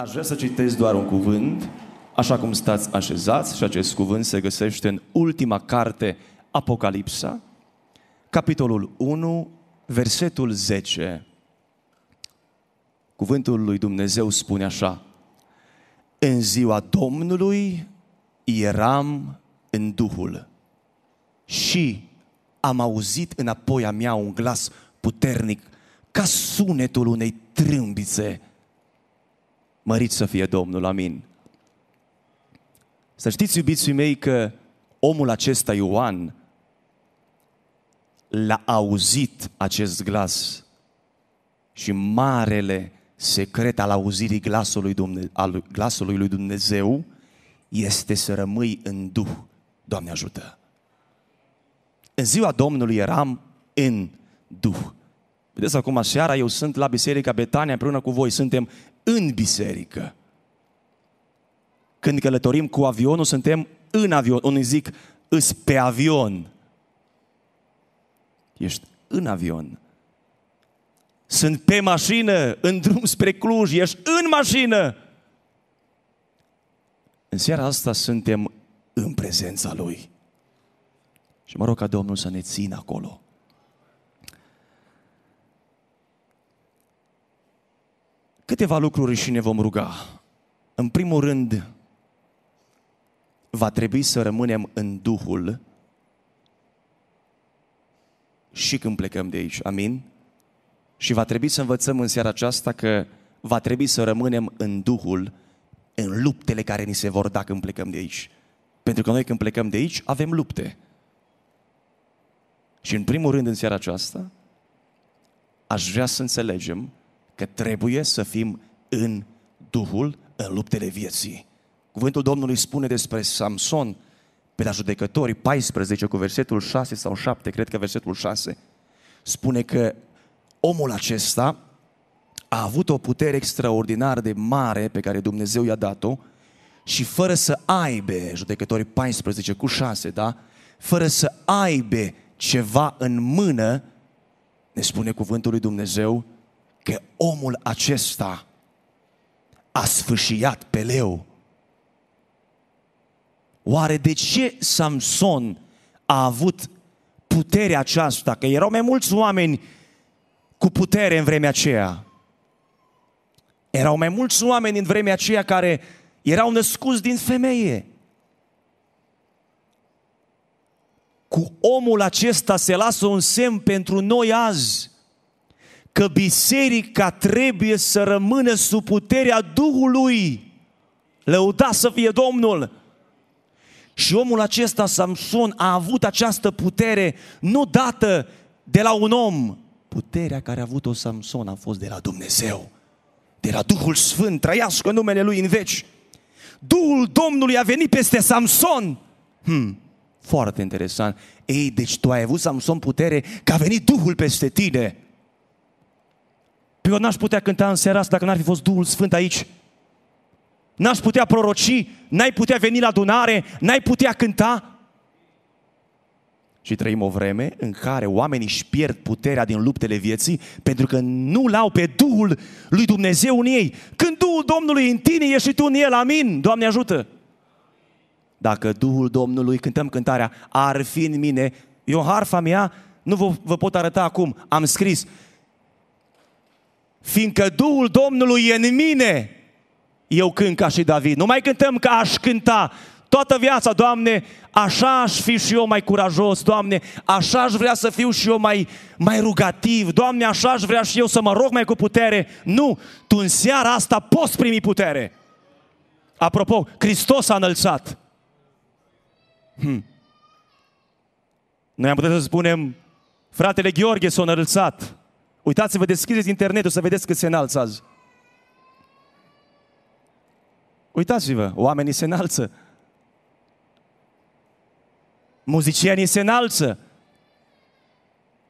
Aș vrea să citesc doar un cuvânt, așa cum stați așezați, și acest cuvânt se găsește în ultima carte, Apocalipsa, capitolul 1, versetul 10. Cuvântul lui Dumnezeu spune așa, În ziua Domnului eram în Duhul și am auzit înapoi a mea un glas puternic ca sunetul unei trâmbițe Mărit să fie Domnul, amin. Să știți, iubiții mei, că omul acesta, Ioan, l-a auzit acest glas și marele secret al auzirii glasului, Dumne- al glasului lui Dumnezeu este să rămâi în Duh. Doamne ajută! În ziua Domnului eram în Duh. Vedeți, acum seara eu sunt la Biserica Betania împreună cu voi, suntem în biserică. Când călătorim cu avionul, suntem în avion. Unii zic, îs pe avion. Ești în avion. Sunt pe mașină, în drum spre Cluj, ești în mașină. În seara asta suntem în prezența Lui. Și mă rog ca Domnul să ne țină acolo. Câteva lucruri și ne vom ruga. În primul rând, va trebui să rămânem în Duhul și când plecăm de aici. Amin? Și va trebui să învățăm în seara aceasta că va trebui să rămânem în Duhul în luptele care ni se vor da când plecăm de aici. Pentru că noi când plecăm de aici avem lupte. Și în primul rând în seara aceasta aș vrea să înțelegem că trebuie să fim în Duhul, în luptele vieții. Cuvântul Domnului spune despre Samson pe la judecători 14 cu versetul 6 sau 7, cred că versetul 6, spune că omul acesta a avut o putere extraordinar de mare pe care Dumnezeu i-a dat-o și fără să aibă, judecătorii 14 cu 6, da? Fără să aibă ceva în mână, ne spune cuvântul lui Dumnezeu, că omul acesta a sfâșiat pe leu. Oare de ce Samson a avut puterea aceasta? Că erau mai mulți oameni cu putere în vremea aceea. Erau mai mulți oameni în vremea aceea care erau născuți din femeie. Cu omul acesta se lasă un semn pentru noi azi că biserica trebuie să rămână sub puterea Duhului. Lăuda să fie Domnul! Și omul acesta, Samson, a avut această putere nu dată de la un om. Puterea care a avut-o Samson a fost de la Dumnezeu, de la Duhul Sfânt, trăiască numele Lui în veci. Duhul Domnului a venit peste Samson. Hmm, foarte interesant. Ei, deci tu ai avut, Samson, putere că a venit Duhul peste tine. Eu n-aș putea cânta în seara asta dacă n-ar fi fost Duhul Sfânt aici. N-aș putea proroci, n-ai putea veni la adunare, n-ai putea cânta. Și trăim o vreme în care oamenii își pierd puterea din luptele vieții pentru că nu l-au pe Duhul lui Dumnezeu în ei. Când Duhul Domnului e în tine, ești și tu în el, amin. Doamne ajută! Dacă Duhul Domnului, cântăm cântarea, ar fi în mine, eu harfa mea, nu vă, vă pot arăta acum, am scris, fiindcă Duhul Domnului e în mine, eu cânt ca și David. Nu mai cântăm ca aș cânta toată viața, Doamne, așa aș fi și eu mai curajos, Doamne, așa aș vrea să fiu și eu mai, mai rugativ, Doamne, așa aș vrea și eu să mă rog mai cu putere. Nu, tu în seara asta poți primi putere. Apropo, Hristos a înălțat. Hmm. Noi am putea să spunem, fratele Gheorghe s-a înălțat. Uitați-vă, deschideți internetul să vedeți cât se înalță azi. Uitați-vă, oamenii se înalță. Muzicienii se înalță.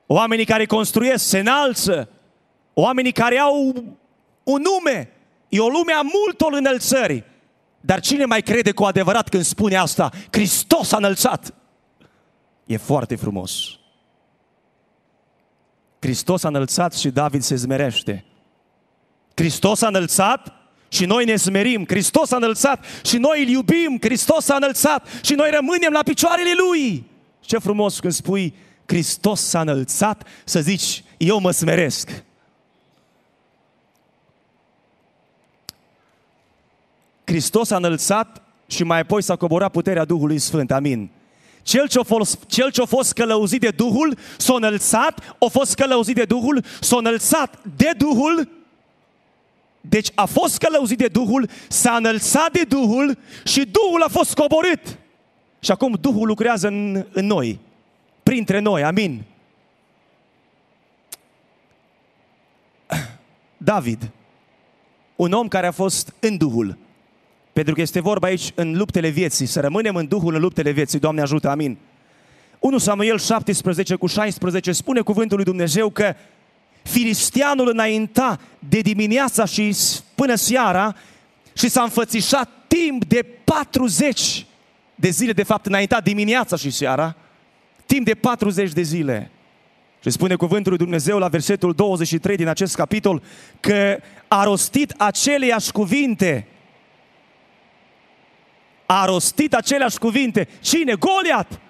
Oamenii care construiesc se înalță. Oamenii care au un nume. E o lume a multor înălțări. Dar cine mai crede cu adevărat când spune asta? Hristos a înălțat. E foarte frumos. Hristos a înălțat și David se zmerește. Hristos a înălțat și noi ne smerim, Hristos a înălțat și noi îl iubim, Hristos a înălțat și noi rămânem la picioarele Lui. Ce frumos când spui Hristos s-a înălțat, să zici, eu mă smeresc. Hristos a înălțat și mai apoi s-a coborat puterea Duhului Sfânt. Amin. Cel ce a fost, cel ce a fost călăuzit de Duhul s-a înălțat, a fost călăuzit de Duhul, s-a înălțat de Duhul, deci a fost călăuzit de Duhul, s-a înălțat de Duhul și Duhul a fost coborât. Și acum Duhul lucrează în, în noi, printre noi, amin. David, un om care a fost în Duhul, pentru că este vorba aici în luptele vieții, să rămânem în Duhul în luptele vieții, Doamne ajută, amin. 1 Samuel 17 cu 16 spune cuvântul lui Dumnezeu că filistianul înainta de dimineața și până seara și s-a înfățișat timp de 40 de zile, de fapt înainta dimineața și seara, timp de 40 de zile. Și spune cuvântul lui Dumnezeu la versetul 23 din acest capitol că a rostit aceleași cuvinte a rostit aceleași cuvinte. Cine? Goliat!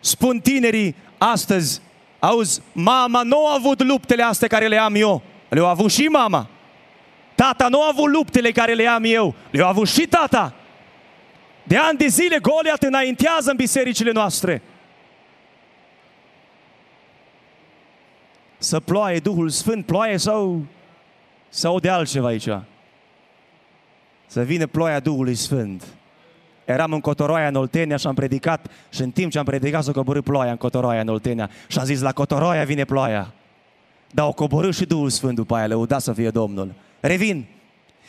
Spun tinerii astăzi, auzi, mama nu a avut luptele astea care le am eu. Le-a avut și mama. Tata nu a avut luptele care le am eu. Le-a avut și tata. De ani de zile Goliat înaintează în bisericile noastre. Să ploaie Duhul Sfânt, ploaie sau, sau de altceva aici să vină ploaia Duhului Sfânt. Eram în Cotoroaia, în Oltenia și am predicat și în timp ce am predicat s-a coborât ploaia în Cotoroaia, în Oltenia și am zis, la Cotoroaia vine ploaia. Dar au coborât și Duhul Sfânt după aia, lăuda să fie Domnul. Revin.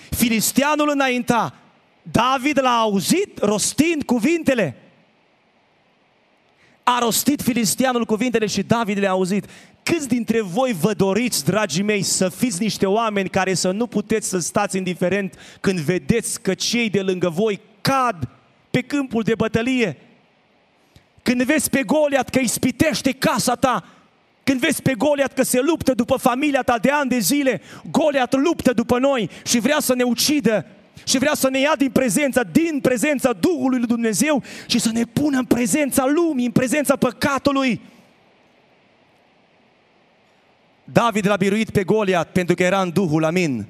Filisteanul înainta. David l-a auzit rostind cuvintele. A rostit filisteanul cuvintele și David le-a auzit. Câți dintre voi vă doriți, dragii mei, să fiți niște oameni care să nu puteți să stați indiferent când vedeți că cei de lângă voi cad pe câmpul de bătălie? Când vezi pe Goliat că îi spitește casa ta, când vezi pe Goliat că se luptă după familia ta de ani de zile, Goliat luptă după noi și vrea să ne ucidă și vrea să ne ia din prezența, din prezența Duhului lui Dumnezeu și să ne pună în prezența lumii, în prezența păcatului. David l-a biruit pe Goliat pentru că era în Duhul, amin.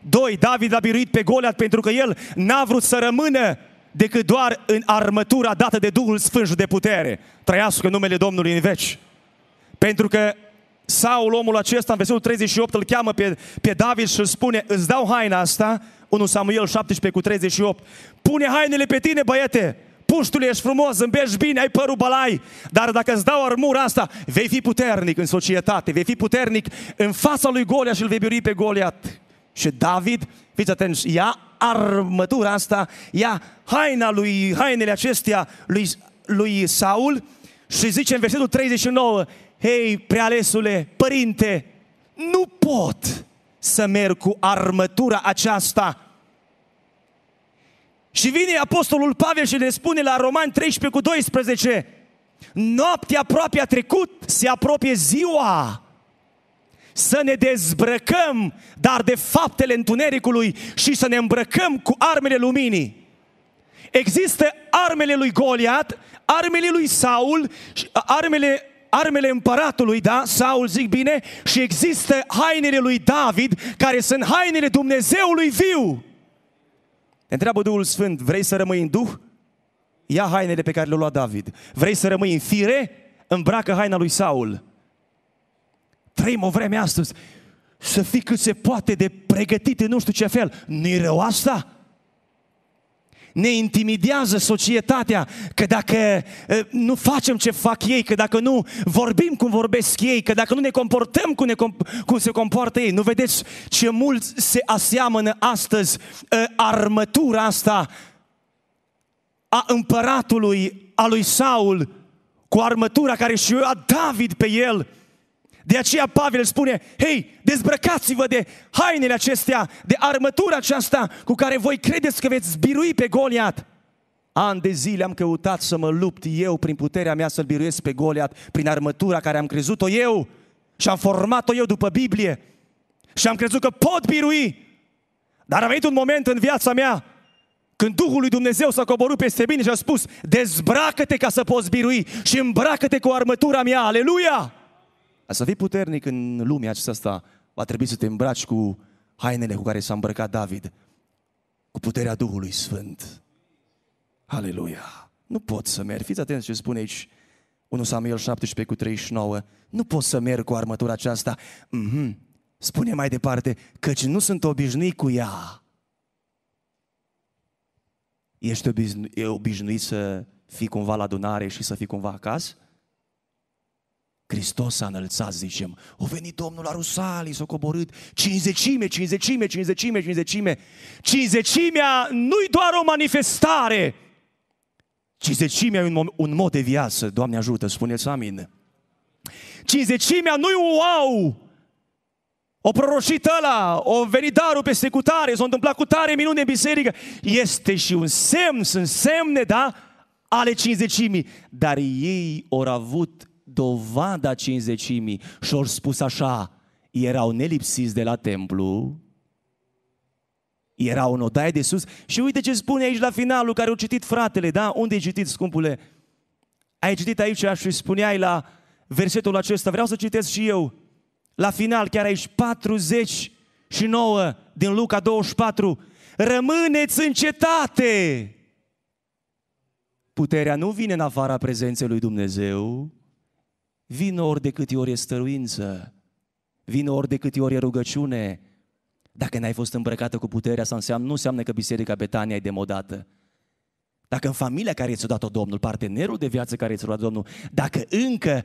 Doi, David l-a biruit pe Goliat pentru că el n-a vrut să rămână decât doar în armătura dată de Duhul Sfânt și de putere. Trăiască numele Domnului în veci. Pentru că Saul, omul acesta, în versetul 38, îl cheamă pe, pe David și îl spune, îți dau haina asta, 1 Samuel 17 cu 38, pune hainele pe tine, băiete, puștule, ești frumos, zâmbești bine, ai părul balai, dar dacă îți dau armura asta, vei fi puternic în societate, vei fi puternic în fața lui Goliat și îl vei birui pe Goliat. Și David, fiți atenți, ia armătura asta, ia haina lui, hainele acestea lui, lui Saul și zice în versetul 39, hei, prealesule, părinte, nu pot să merg cu armătura aceasta și vine Apostolul Pavel și ne spune la Romani 13 cu 12, noaptea aproape a trecut, se apropie ziua, să ne dezbrăcăm, dar de faptele întunericului și să ne îmbrăcăm cu armele luminii. Există armele lui Goliat, armele lui Saul, armele, armele împăratului, da, Saul zic bine, și există hainele lui David, care sunt hainele Dumnezeului viu. Întreabă Duhul Sfânt, vrei să rămâi în Duh? Ia hainele pe care le-a luat David. Vrei să rămâi în fire? Îmbracă haina lui Saul. Trăim o vreme astăzi să fii cât se poate de pregătit în nu știu ce fel. Nu-i rău asta? Ne intimidează societatea, că dacă nu facem ce fac ei, că dacă nu vorbim cum vorbesc ei, că dacă nu ne comportăm cum, ne, cum se comportă ei, nu vedeți ce mult se aseamănă astăzi armătura asta a împăratului, a lui Saul, cu armătura care și a David pe el, de aceea Pavel spune, hei, dezbrăcați-vă de hainele acestea, de armătura aceasta cu care voi credeți că veți birui pe Goliat. An de zile am căutat să mă lupt eu prin puterea mea să-l biruiesc pe Goliat, prin armătura care am crezut-o eu și am format-o eu după Biblie. și am crezut că pot birui. Dar a venit un moment în viața mea când Duhul lui Dumnezeu s-a coborât peste mine și a spus, dezbracă-te ca să poți birui și îmbracă-te cu armătura mea, aleluia! A să fii puternic în lumea aceasta, va trebui să te îmbraci cu hainele cu care s-a îmbrăcat David, cu puterea Duhului Sfânt. Aleluia! Nu pot să merg, fiți atenți ce spune aici 1 Samuel 17 cu 39, nu pot să merg cu armătura aceasta. Mm-hmm. Spune mai departe, căci nu sunt obișnuit cu ea. Ești obișnu- obișnuit să fii cumva la adunare și să fii cumva acasă? Hristos s-a înălțat, zicem. O venit Domnul la Rusalii, s-a coborât. Cinzecime, cinzecime, cinzecime, cinzecime. Cinzecimea nu-i doar o manifestare, Cinzecimea e un, un mod de viață. Doamne ajută, spuneți amin. Cinzecimea nu-i un wow. O proroșit ăla, o venit darul pe secutare, s-a întâmplat cu tare minune în biserică. Este și un semn, sunt semne, da? Ale cinzecimii. Dar ei au avut dovada cinzecimii. Și au spus așa, erau nelipsiți de la templu, era o odaie de sus. Și uite ce spune aici la finalul care au citit fratele, da? Unde ai citit, scumpule? Ai citit aici și spuneai la versetul acesta, vreau să citesc și eu, la final, chiar aici, 49 din Luca 24, rămâneți în cetate! Puterea nu vine în afara prezenței lui Dumnezeu, vine ori de câte ori e stăruință, vine ori de câte ori e rugăciune, dacă n-ai fost îmbrăcată cu puterea asta, înseamnă, nu înseamnă că Biserica Betania e demodată. Dacă în familia care ți-a dat-o Domnul, partenerul de viață care ți-a dat Domnul, dacă încă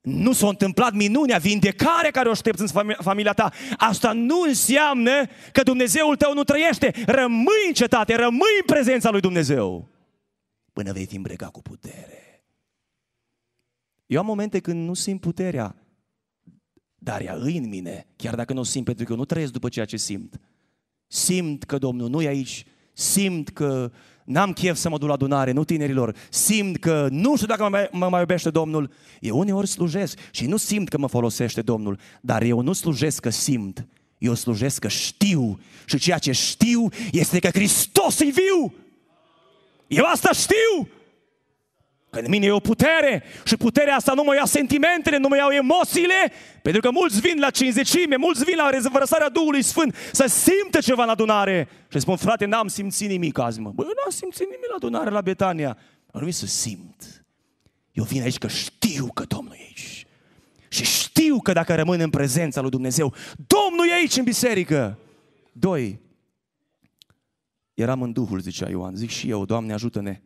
nu s-a întâmplat minunea, vindecarea care o aștepți în familia ta, asta nu înseamnă că Dumnezeul tău nu trăiește. Rămâi în cetate, rămâi în prezența lui Dumnezeu până vei fi îmbrăcat cu putere. Eu am momente când nu simt puterea, dar ea îi în mine, chiar dacă nu o simt, pentru că eu nu trăiesc după ceea ce simt. Simt că Domnul nu e aici, simt că n-am chef să mă duc la adunare, nu tinerilor, simt că nu știu dacă mă mai, mă mai iubește Domnul. Eu uneori slujesc și nu simt că mă folosește Domnul, dar eu nu slujesc că simt, eu slujesc că știu și ceea ce știu este că Hristos e viu. Eu asta știu. Că în mine e o putere și puterea asta nu mă ia sentimentele, nu mă iau emoțiile, pentru că mulți vin la cinzecime, mulți vin la răsarea Duhului Sfânt să simtă ceva în adunare. Și spun, frate, n-am simțit nimic azi, mă. Băi, eu n-am simțit nimic la adunare la Betania. Am venit să simt. Eu vin aici că știu că Domnul e aici. Și știu că dacă rămân în prezența lui Dumnezeu, Domnul e aici în biserică. Doi, eram în Duhul, zicea Ioan. Zic și eu, Doamne, ajută-ne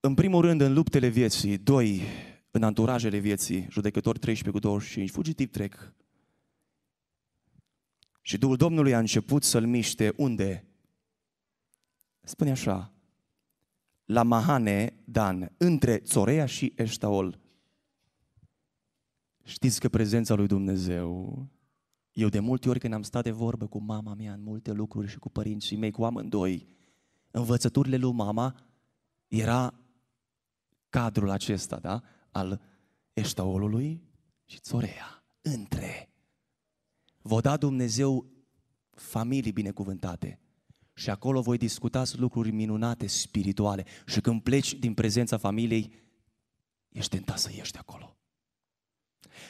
în primul rând, în luptele vieții, doi, în anturajele vieții, judecător 13 cu 25, fugitiv trec. Și Duhul Domnului a început să-l miște unde? Spune așa, la Mahane Dan, între Țorea și Eștaol. Știți că prezența lui Dumnezeu, eu de multe ori când am stat de vorbă cu mama mea în multe lucruri și cu părinții mei, cu amândoi, învățăturile lui mama era cadrul acesta, da? Al eștaolului și țorea. Între. Vă da Dumnezeu familii binecuvântate. Și acolo voi discutați lucruri minunate, spirituale. Și când pleci din prezența familiei, ești tentat să ieși de acolo.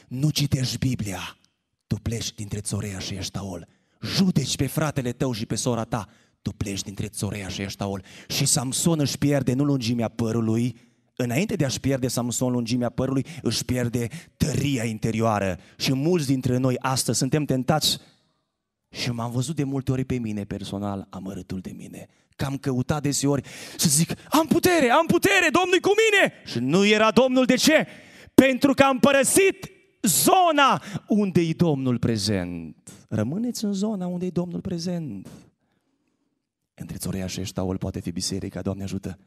Nu citești Biblia, tu pleci dintre Țorea și Eștaol. Judeci pe fratele tău și pe sora ta, tu pleci dintre Țorea și Eștaol. Și Samson își pierde nu lungimea părului, înainte de a-și pierde Samson lungimea părului, își pierde tăria interioară. Și mulți dintre noi astăzi suntem tentați și m-am văzut de multe ori pe mine personal amărâtul de mine. Că am căutat deseori să zic, am putere, am putere, Domnul cu mine! Și nu era Domnul, de ce? Pentru că am părăsit zona unde e Domnul prezent. Rămâneți în zona unde e Domnul prezent. Între Țorea și Eștaol poate fi biserica, Doamne ajută.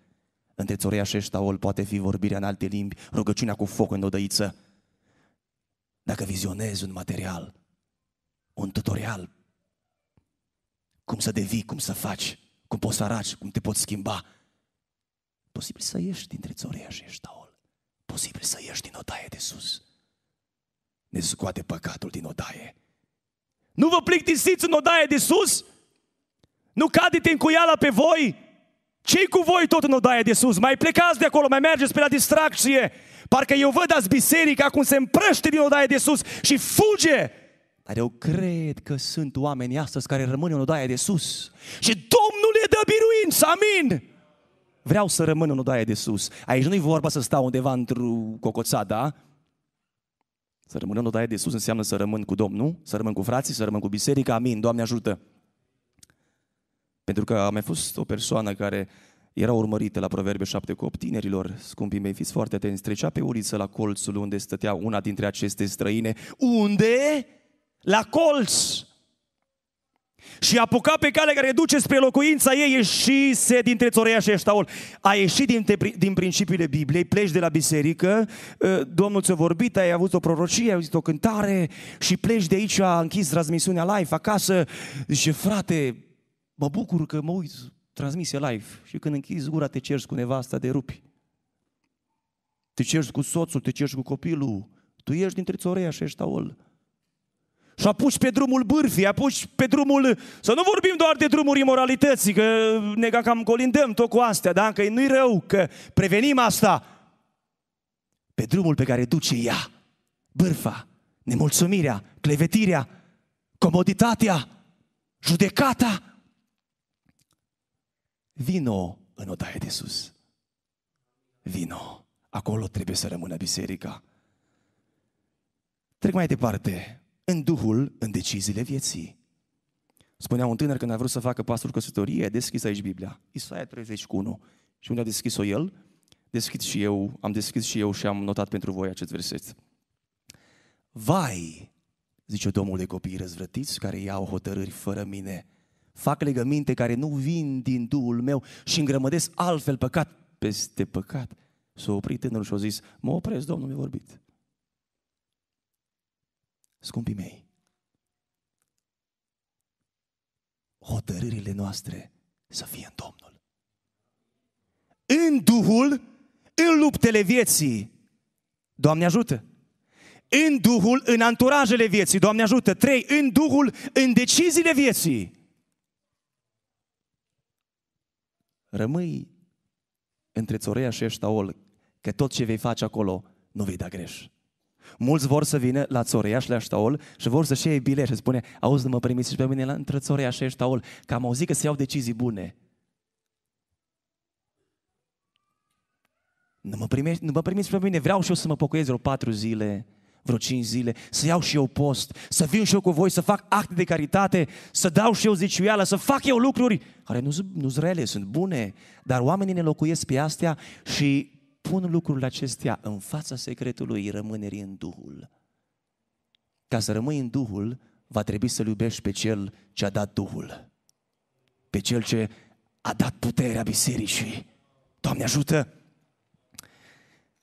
Între Țorea și Eștaol poate fi vorbirea în alte limbi, rugăciunea cu foc în odăiță. Dacă vizionezi un material, un tutorial, cum să devii, cum să faci, cum poți să araci, cum te poți schimba, posibil să ieși dintre Țorea și Eștaol, posibil să ieși din odaie de sus. ne scoate păcatul din odaie. Nu vă plictisiți în odaie de sus? Nu cadeți în cuiala pe voi? Ce cu voi tot în odaie de sus? Mai plecați de acolo, mai mergeți pe la distracție. Parcă eu văd azi biserica cum se împrăște din odaie de sus și fuge. Dar eu cred că sunt oameni astăzi care rămân în odaie de sus. Și Domnul le dă biruință, amin! Vreau să rămân în odaie de sus. Aici nu-i vorba să stau undeva într-o cocoțat, da? Să rămân în odaie de sus înseamnă să rămân cu Domnul, să rămân cu frații, să rămân cu biserica, amin, Doamne ajută. Pentru că a mai fost o persoană care era urmărită la Proverbe 7 cu 8 tinerilor, scumpii mei, fiți foarte atenți, trecea pe uliță la colțul unde stătea una dintre aceste străine. Unde? La colț! Și apuca pe calea care duce spre locuința ei, ieșise dintre țoreia și eștaol. A ieșit din, din principiile Bibliei, pleci de la biserică, ă, Domnul ți-a vorbit, ai avut o prorocie, ai auzit o cântare și pleci de aici, a închis transmisiunea live acasă. Zice, frate, mă bucur că mă uit transmisie live și când închizi gura te cerți cu nevasta de rupi. Te cerți cu soțul, te cerți cu copilul. Tu ești dintre țoreia și ești taol. Și apuci pe drumul bârfii, apuci pe drumul... Să nu vorbim doar de drumul imoralității, că ne cam colindăm tot cu astea, da? Că nu-i rău, că prevenim asta. Pe drumul pe care duce ea, bârfa, nemulțumirea, clevetirea, comoditatea, judecata, Vino în odaie de sus. Vino. Acolo trebuie să rămână biserica. Trec mai departe. În Duhul, în deciziile vieții. Spunea un tânăr când a vrut să facă pasul căsătorie, a deschis aici Biblia. Isaia 31. Și unde a deschis-o el, deschid și eu, am deschis și eu și am notat pentru voi acest verset. Vai, zice Domnul de copii răzvrătiți care iau hotărâri fără mine, fac legăminte care nu vin din Duhul meu și îngrămădesc altfel păcat peste păcat. S-a oprit tânărul și a zis, mă opresc, Domnul mi-a vorbit. Scumpii mei, hotărârile noastre să fie în Domnul. În Duhul, în luptele vieții. Doamne ajută! În Duhul, în anturajele vieții. Doamne ajută! Trei, în Duhul, în deciziile vieții. Rămâi între Țoreia și Eștaol, că tot ce vei face acolo nu vei da greș. Mulți vor să vină la Țoreia și la Eștaol și vor să-și iei bilet și spune, auzi, nu mă primiți și pe mine la, între Țoreia și Eștaol, că am auzit că se iau decizii bune. Nu mă, primești, nu mă primiți pe mine, vreau și eu să mă pocăiesc vreo patru zile, vreo cinci zile, să iau și eu post, să vin și eu cu voi, să fac acte de caritate, să dau și eu ziciuială, să fac eu lucruri care nu sunt rele, sunt bune, dar oamenii ne locuiesc pe astea și pun lucrurile acestea în fața secretului rămânerii în Duhul. Ca să rămâi în Duhul, va trebui să-L iubești pe Cel ce a dat Duhul, pe Cel ce a dat puterea bisericii. Doamne ajută!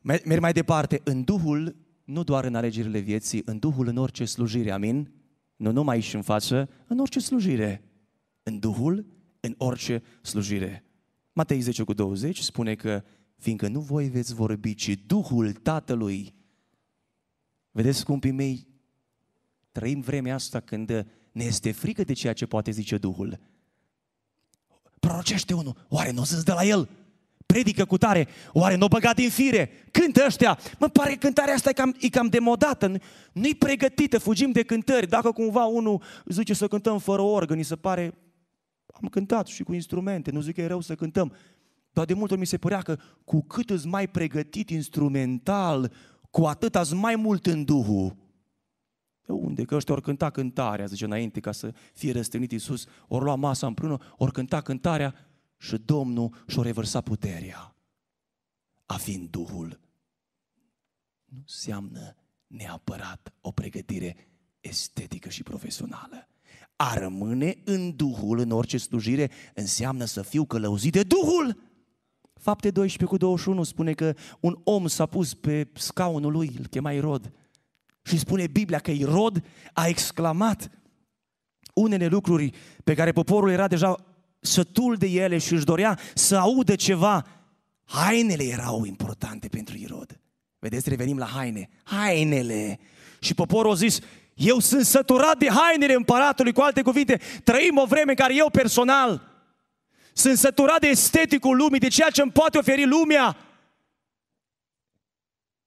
Merg mai departe, în Duhul nu doar în alegerile vieții, în Duhul, în orice slujire, amin? Nu numai aici în față, în orice slujire. În Duhul, în orice slujire. Matei 10 cu 20 spune că fiindcă nu voi veți vorbi, ci Duhul Tatălui. Vedeți, scumpii mei, trăim vremea asta când ne este frică de ceea ce poate zice Duhul. Prorocește unul, oare nu o să-ți de la el? Predică cu tare, oare nu o băgat din fire? Cântă ăștia, mă pare cântarea asta e cam, e cam demodată, nu-i pregătită, fugim de cântări. Dacă cumva unul zice să cântăm fără orgăni, se pare, am cântat și cu instrumente, nu zic că e rău să cântăm, dar de multe ori mi se părea că cu cât îți mai pregătit instrumental, cu atât ați mai mult în Duhul. De unde? Că ăștia ori cânta cântarea, zice înainte, ca să fie răstănit Iisus, ori lua masa împreună, ori cânta cântarea, și Domnul și-o revărsa puterea. A fi în Duhul nu înseamnă neapărat o pregătire estetică și profesională. A rămâne în Duhul, în orice slujire, înseamnă să fiu călăuzit de Duhul. Fapte 12 cu 21 spune că un om s-a pus pe scaunul lui, îl chema Irod. Și spune Biblia că Irod a exclamat unele lucruri pe care poporul era deja sătul de ele și își dorea să audă ceva, hainele erau importante pentru Irod. Vedeți, revenim la haine. Hainele. Și poporul a zis, eu sunt săturat de hainele împăratului, cu alte cuvinte, trăim o vreme în care eu personal sunt săturat de esteticul lumii, de ceea ce îmi poate oferi lumea,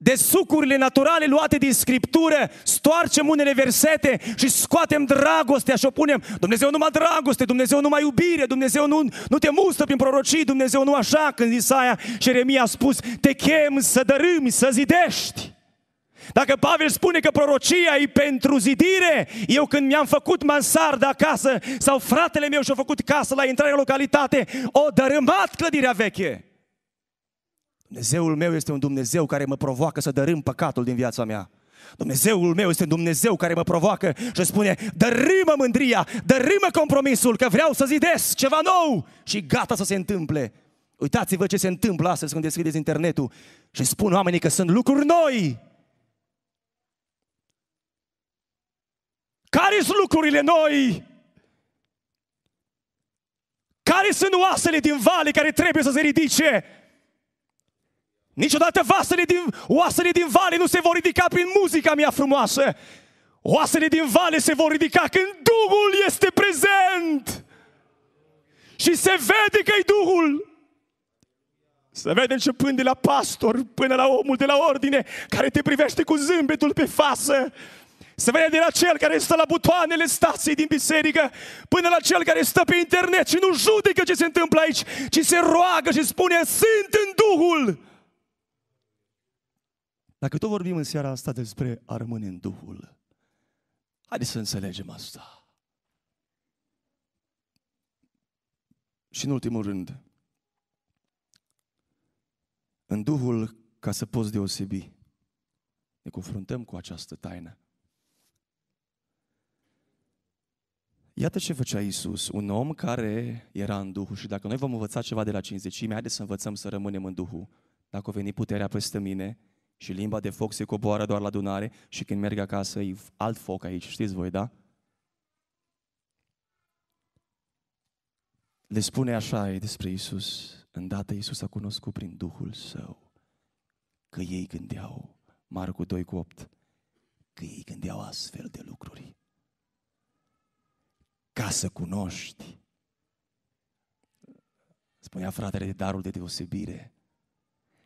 de sucurile naturale luate din Scriptură, stoarcem unele versete și scoatem dragostea și o punem. Dumnezeu numai dragoste, Dumnezeu numai iubire, Dumnezeu nu, nu te mustă prin prorocii, Dumnezeu nu așa, când Isaia și Eremia a spus, te chem să dărâmi, să zidești. Dacă Pavel spune că prorocia e pentru zidire, eu când mi-am făcut mansardă acasă sau fratele meu și-a făcut casă la intrarea în localitate, o dărâmat clădirea veche. Dumnezeul meu este un Dumnezeu care mă provoacă să dărâm păcatul din viața mea. Dumnezeul meu este un Dumnezeu care mă provoacă și spune, dărâmă mândria, dărâmă compromisul, că vreau să zidesc ceva nou și gata să se întâmple. Uitați-vă ce se întâmplă astăzi când deschideți internetul și spun oamenii că sunt lucruri noi. Care sunt lucrurile noi? Care sunt oasele din vale care trebuie să se ridice? Niciodată vasele din, oasele din vale nu se vor ridica prin muzica mea frumoasă. Oasele din vale se vor ridica când Duhul este prezent. Și se vede că e Duhul. Se vede începând de la pastor până la omul de la ordine care te privește cu zâmbetul pe față. Se vede de la cel care stă la butoanele stației din biserică până la cel care stă pe internet și nu judecă ce se întâmplă aici, ci se roagă și spune, sunt în Duhul. Dacă tot vorbim în seara asta despre a rămâne în Duhul, haideți să înțelegem asta. Și în ultimul rând, în Duhul, ca să poți deosebi, ne confruntăm cu această taină. Iată ce făcea Isus, un om care era în Duhul și dacă noi vom învăța ceva de la cinzecime, haideți să învățăm să rămânem în Duhul. Dacă o veni puterea peste mine, și limba de foc se coboară doar la adunare și când merg acasă e alt foc aici, știți voi, da? Le spune așa e despre Isus. Îndată Isus a cunoscut prin Duhul Său că ei gândeau, Marcu 2 cu 8, că ei gândeau astfel de lucruri. Ca să cunoști, spunea fratele de darul de deosebire,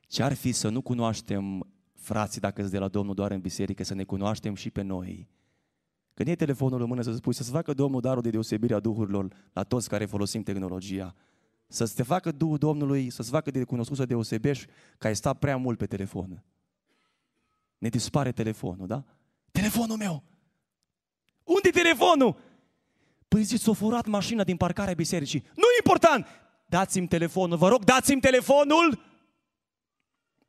ce ar fi să nu cunoaștem frații, dacă sunt de la Domnul doar în biserică, să ne cunoaștem și pe noi. Când e telefonul în mână să spui, să-ți facă Domnul darul de deosebire a duhurilor la toți care folosim tehnologia. Să te facă Duhul Domnului, să-ți facă de cunoscut să deosebești că ai stat prea mult pe telefon. Ne dispare telefonul, da? Telefonul meu! unde e telefonul? Păi zici, s-a furat mașina din parcarea bisericii. Nu e important! Dați-mi telefonul, vă rog, dați-mi telefonul!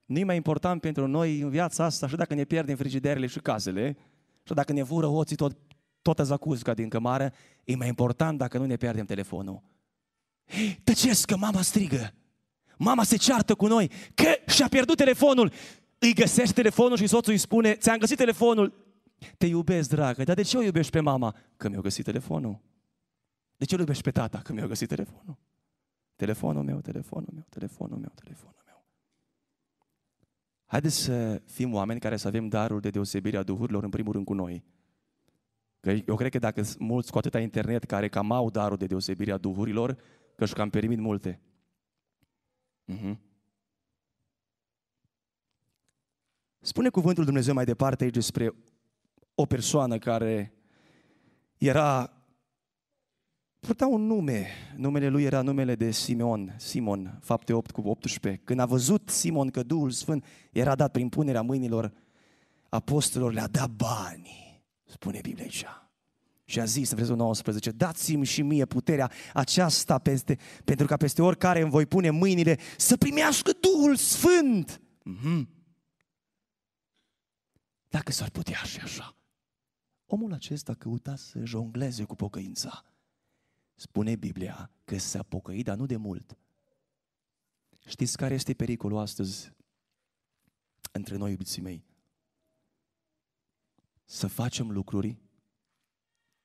Nu e mai important pentru noi în viața asta și dacă ne pierdem frigiderele și casele, și dacă ne fură hoții tot, toată zacuzca din cămară, e mai important dacă nu ne pierdem telefonul. Tăcesc că mama strigă. Mama se ceartă cu noi că și-a pierdut telefonul. Îi găsește telefonul și soțul îi spune, ți-am găsit telefonul. Te iubesc, dragă, dar de ce o iubești pe mama? Că mi-a găsit telefonul. De ce o iubești pe tata? Că mi-a găsit telefonul. Telefonul meu, telefonul meu, telefonul meu, telefonul meu. Haideți să fim oameni care să avem darul de deosebire a duhurilor, în primul rând cu noi. Că eu cred că dacă mulți cu atâta internet care cam au darul de deosebire a duhurilor, că și cam permit multe. Uh-huh. Spune cuvântul Dumnezeu mai departe aici despre o persoană care era purta un nume. Numele lui era numele de Simon, Simon, fapte 8 cu 18. Când a văzut Simon că Duhul Sfânt era dat prin punerea mâinilor apostolilor, le-a dat bani, spune Biblia aici. Și a zis în versetul 19, dați-mi și mie puterea aceasta peste, pentru ca peste oricare îmi voi pune mâinile să primească Duhul Sfânt. Mm-hmm. Dacă s-ar putea și așa. Omul acesta căuta să jongleze cu pocăința spune Biblia că s-a pocăit, dar nu de mult. Știți care este pericolul astăzi între noi, iubiții mei? Să facem lucruri,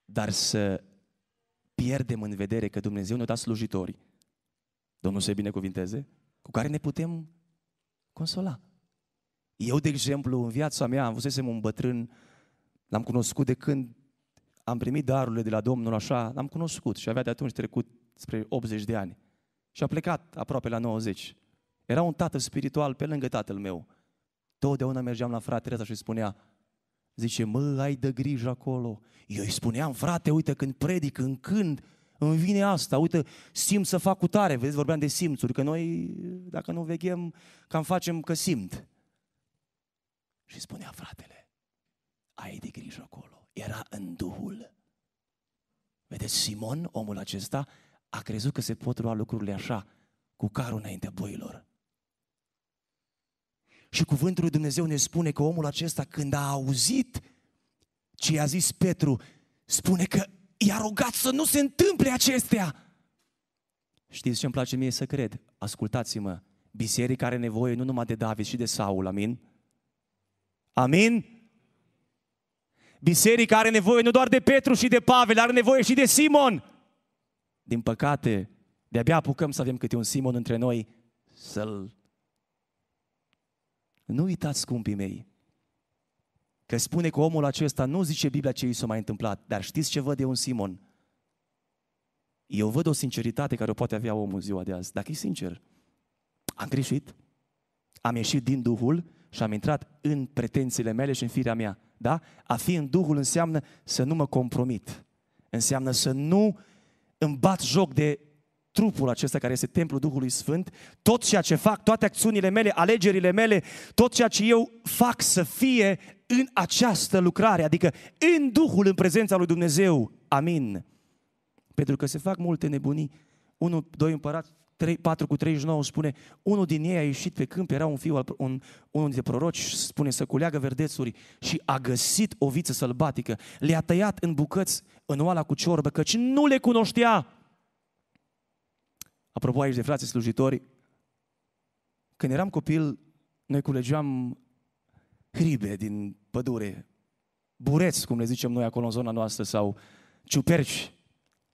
dar să pierdem în vedere că Dumnezeu ne-a dat slujitori, Domnul să binecuvinteze, cu care ne putem consola. Eu, de exemplu, în viața mea am văzusem un bătrân L-am cunoscut de când am primit darurile de la Domnul așa, l-am cunoscut și avea de atunci trecut spre 80 de ani. Și a plecat aproape la 90. Era un tată spiritual pe lângă tatăl meu. Totdeauna mergeam la fratele ăsta și spunea, zice, mă, ai de grijă acolo. Eu îi spuneam, frate, uite, când predic, când cânt, îmi vine asta, uite, simt să fac cu tare. Vedeți, vorbeam de simțuri, că noi, dacă nu veghem, cam facem că simt. Și spunea fratele, ai de grijă acolo. Era în Duhul. Vedeți, Simon, omul acesta, a crezut că se pot lua lucrurile așa, cu carul înaintea boilor. Și cuvântul lui Dumnezeu ne spune că omul acesta, când a auzit ce i-a zis Petru, spune că i-a rugat să nu se întâmple acestea. Știți ce îmi place mie să cred? Ascultați-mă, biserica are nevoie nu numai de David și de Saul, amin? Amin? Biserica are nevoie nu doar de Petru și de Pavel, are nevoie și de Simon. Din păcate, de-abia apucăm să avem câte un Simon între noi să-l... Nu uitați, scumpii mei, că spune că omul acesta nu zice Biblia ce i s-a mai întâmplat, dar știți ce văd de un Simon? Eu văd o sinceritate care o poate avea omul ziua de azi. Dacă e sincer, am greșit, am ieșit din Duhul și am intrat în pretențiile mele și în firea mea. Da? A fi în Duhul înseamnă să nu mă compromit. Înseamnă să nu îmi bat joc de trupul acesta care este templul Duhului Sfânt, tot ceea ce fac, toate acțiunile mele, alegerile mele, tot ceea ce eu fac să fie în această lucrare, adică în Duhul, în prezența lui Dumnezeu. Amin. Pentru că se fac multe nebunii. 1, 2 împărați, 3, 4 cu 39 spune, unul din ei a ieșit pe câmp, era un fiu, al, un, unul dintre proroci, spune să culeagă verdețuri și a găsit o viță sălbatică, le-a tăiat în bucăți în oala cu ciorbă, căci nu le cunoștea. Apropo aici de frații slujitori, când eram copil, noi culegeam hribe din pădure, bureți, cum le zicem noi acolo în zona noastră, sau ciuperci.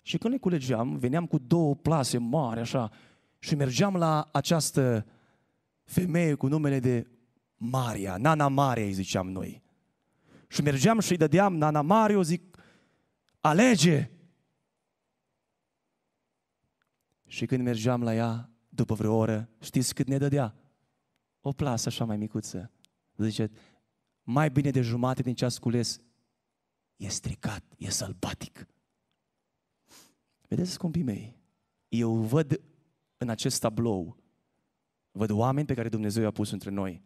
Și când le culegeam, veneam cu două plase mari, așa, și mergeam la această femeie cu numele de Maria, Nana Maria, îi ziceam noi. Și mergeam și îi dădeam Nana Maria, zic, alege! Și când mergeam la ea, după vreo oră, știți cât ne dădea? O plasă așa mai micuță. Zice, mai bine de jumate din ce a scules, e stricat, e sălbatic. Vedeți, scumpii mei, eu văd în acest tablou, văd oameni pe care Dumnezeu i-a pus între noi.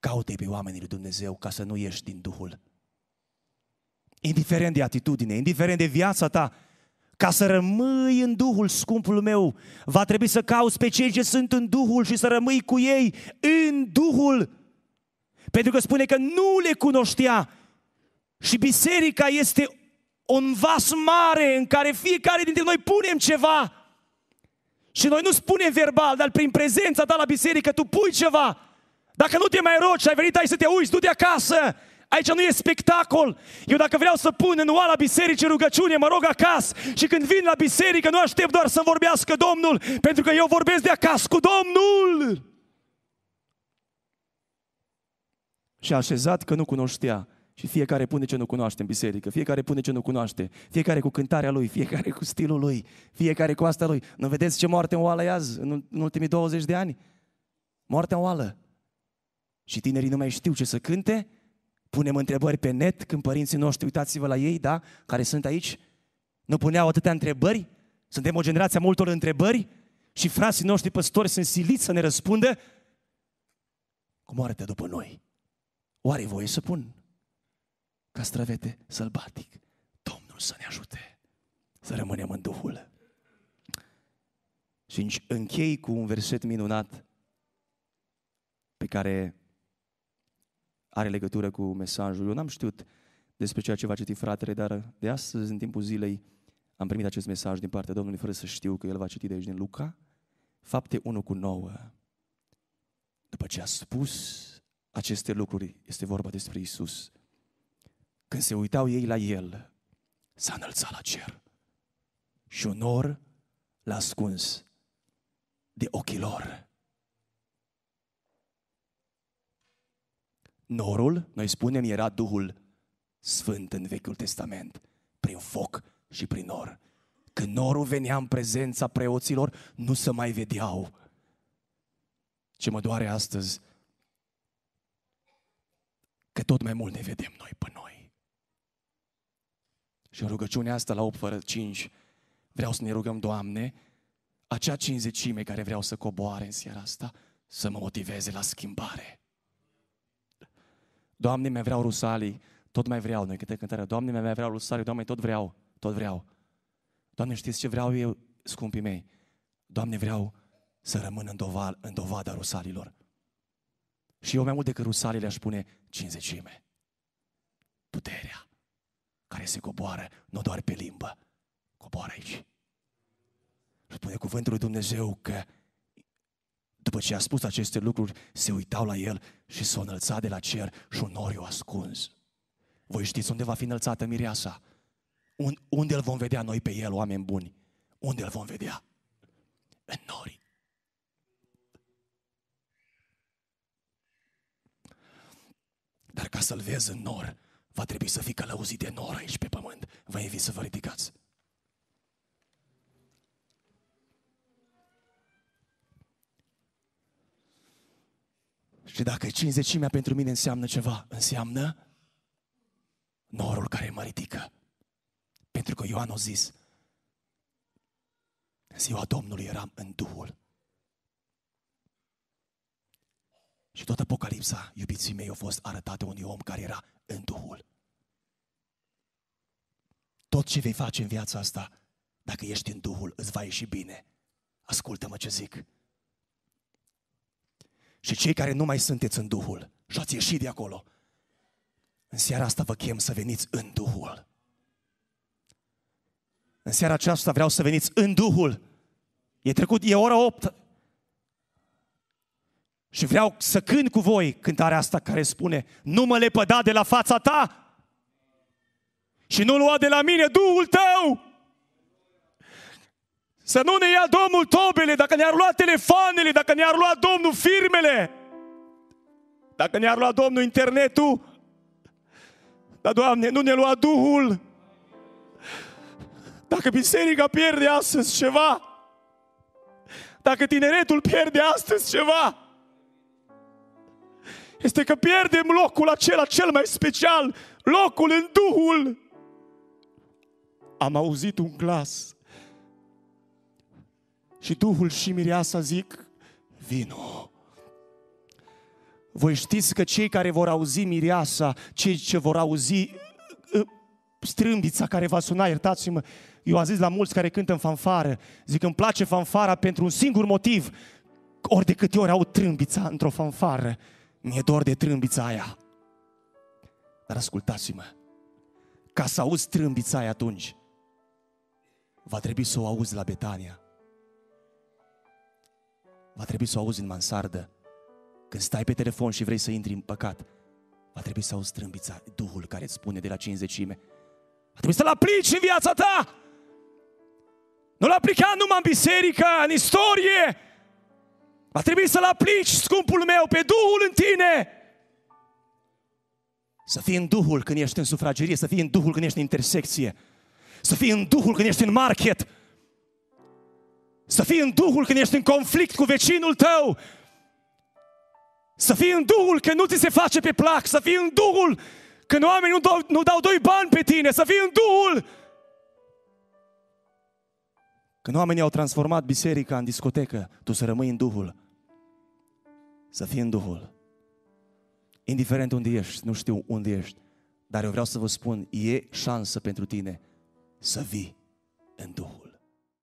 Caută-i pe oamenii lui Dumnezeu ca să nu ieși din Duhul. Indiferent de atitudine, indiferent de viața ta, ca să rămâi în Duhul, scumpul meu, va trebui să cauți pe cei ce sunt în Duhul și să rămâi cu ei în Duhul. Pentru că spune că nu le cunoștea. Și biserica este un vas mare în care fiecare dintre noi punem ceva. Și noi nu spunem verbal, dar prin prezența ta la biserică tu pui ceva. Dacă nu te mai rogi, ai venit aici să te uiți, du-te acasă. Aici nu e spectacol. Eu dacă vreau să pun în oala bisericii rugăciune, mă rog acasă. Și când vin la biserică, nu aștept doar să vorbească Domnul, pentru că eu vorbesc de acasă cu Domnul. Și a așezat că nu cunoștea. Și fiecare pune ce nu cunoaște în biserică, fiecare pune ce nu cunoaște, fiecare cu cântarea lui, fiecare cu stilul lui, fiecare cu asta lui. Nu vedeți ce moarte în oală e azi, în, în ultimii 20 de ani? Moartea în oală. Și tinerii nu mai știu ce să cânte, punem întrebări pe net când părinții noștri, uitați-vă la ei, da, care sunt aici, nu puneau atâtea întrebări, suntem o generație a multor întrebări și frații noștri păstori sunt siliți să ne răspundă cu moartea după noi. Oare voie să pun castravete sălbatic? Domnul să ne ajute să rămânem în Duhul. Și închei cu un verset minunat pe care are legătură cu mesajul. Eu n-am știut despre ceea ce va citi fratele, dar de astăzi, în timpul zilei, am primit acest mesaj din partea Domnului, fără să știu că el va citi de aici din Luca, fapte 1 cu 9. După ce a spus aceste lucruri, este vorba despre Isus. Când se uitau ei la El, s-a înălțat la cer și un nor l-a ascuns de ochii lor. Norul, noi spunem, era Duhul Sfânt în Vechiul Testament, prin foc și prin nor. Când norul venea în prezența preoților, nu se mai vedeau. Ce mă doare astăzi, că tot mai mult ne vedem noi pe noi. Și în rugăciunea asta la 8 fără 5, vreau să ne rugăm, Doamne, acea cinzecime care vreau să coboare în seara asta, să mă motiveze la schimbare. Doamne, mai vreau rusalii, tot mai vreau, noi câte cântarea, Doamne, mai vreau rusalii, Doamne, tot vreau, tot vreau. Doamne, știți ce vreau eu, scumpii mei? Doamne, vreau să rămân în, dovada, în dovada rusalilor. Și eu mai mult decât rusalile aș pune cinzecime. Puterea care se coboară nu doar pe limbă, coboară aici. Și spune cuvântul lui Dumnezeu că după ce a spus aceste lucruri, se uitau la el și s-au înălțat de la cer și un noriu ascuns. Voi știți unde va fi înălțată mireasa? Unde îl vom vedea noi pe el, oameni buni? Unde îl vom vedea? În nori. Dar ca să-l vezi în nor, va trebui să fii călăuzit de nor aici pe pământ. Vă invit să vă ridicați. Și dacă cinzecimea pentru mine înseamnă ceva, înseamnă norul care mă ridică. Pentru că Ioan a zis, în ziua Domnului eram în Duhul. Și tot Apocalipsa, iubiții mei, a fost arătată unui om care era în Duhul. Tot ce vei face în viața asta, dacă ești în Duhul, îți va ieși bine. Ascultă-mă ce zic. Și cei care nu mai sunteți în Duhul și ați ieșit de acolo, în seara asta vă chem să veniți în Duhul. În seara aceasta vreau să veniți în Duhul. E trecut, e ora 8. Și vreau să cânt cu voi cântarea asta care spune Nu mă lepăda de la fața ta și nu lua de la mine Duhul tău. Să nu ne ia Domnul tobele, dacă ne-ar lua telefoanele, dacă ne-ar lua Domnul firmele, dacă ne-ar lua Domnul internetul, dar Doamne, nu ne lua Duhul. Dacă biserica pierde astăzi ceva, dacă tineretul pierde astăzi ceva, este că pierdem locul acela cel mai special, locul în Duhul. Am auzit un glas și Duhul și Mireasa zic, vino. Voi știți că cei care vor auzi mireasa, cei ce vor auzi ă, strâmbița care va suna, iertați-mă, eu am zis la mulți care cântă în fanfară, zic îmi place fanfara pentru un singur motiv, ori de câte ori au trâmbița într-o fanfară, mi-e dor de trâmbița aia. Dar ascultați-mă, ca să auzi trâmbița aia atunci, va trebui să o auzi la Betania. Va trebui să o auzi în mansardă. Când stai pe telefon și vrei să intri în păcat, va trebui să auzi trâmbița, Duhul care îți spune de la cinzecime. Va trebui să-L aplici în viața ta. Nu-L aplica numai în biserică, în istorie. Va trebui să-L aplici, scumpul meu, pe Duhul în tine. Să fii în Duhul când ești în sufragerie, să fii în Duhul când ești în intersecție, să fii în Duhul când ești în market, să fii în Duhul când ești în conflict cu vecinul tău, să fii în Duhul când nu ți se face pe plac, să fii în Duhul când oamenii nu dau, nu dau doi bani pe tine, să fii în Duhul când oamenii au transformat biserica în discotecă, tu să rămâi în Duhul. Să fii în Duhul. Indiferent unde ești, nu știu unde ești, dar eu vreau să vă spun, e șansă pentru tine să vii în Duhul.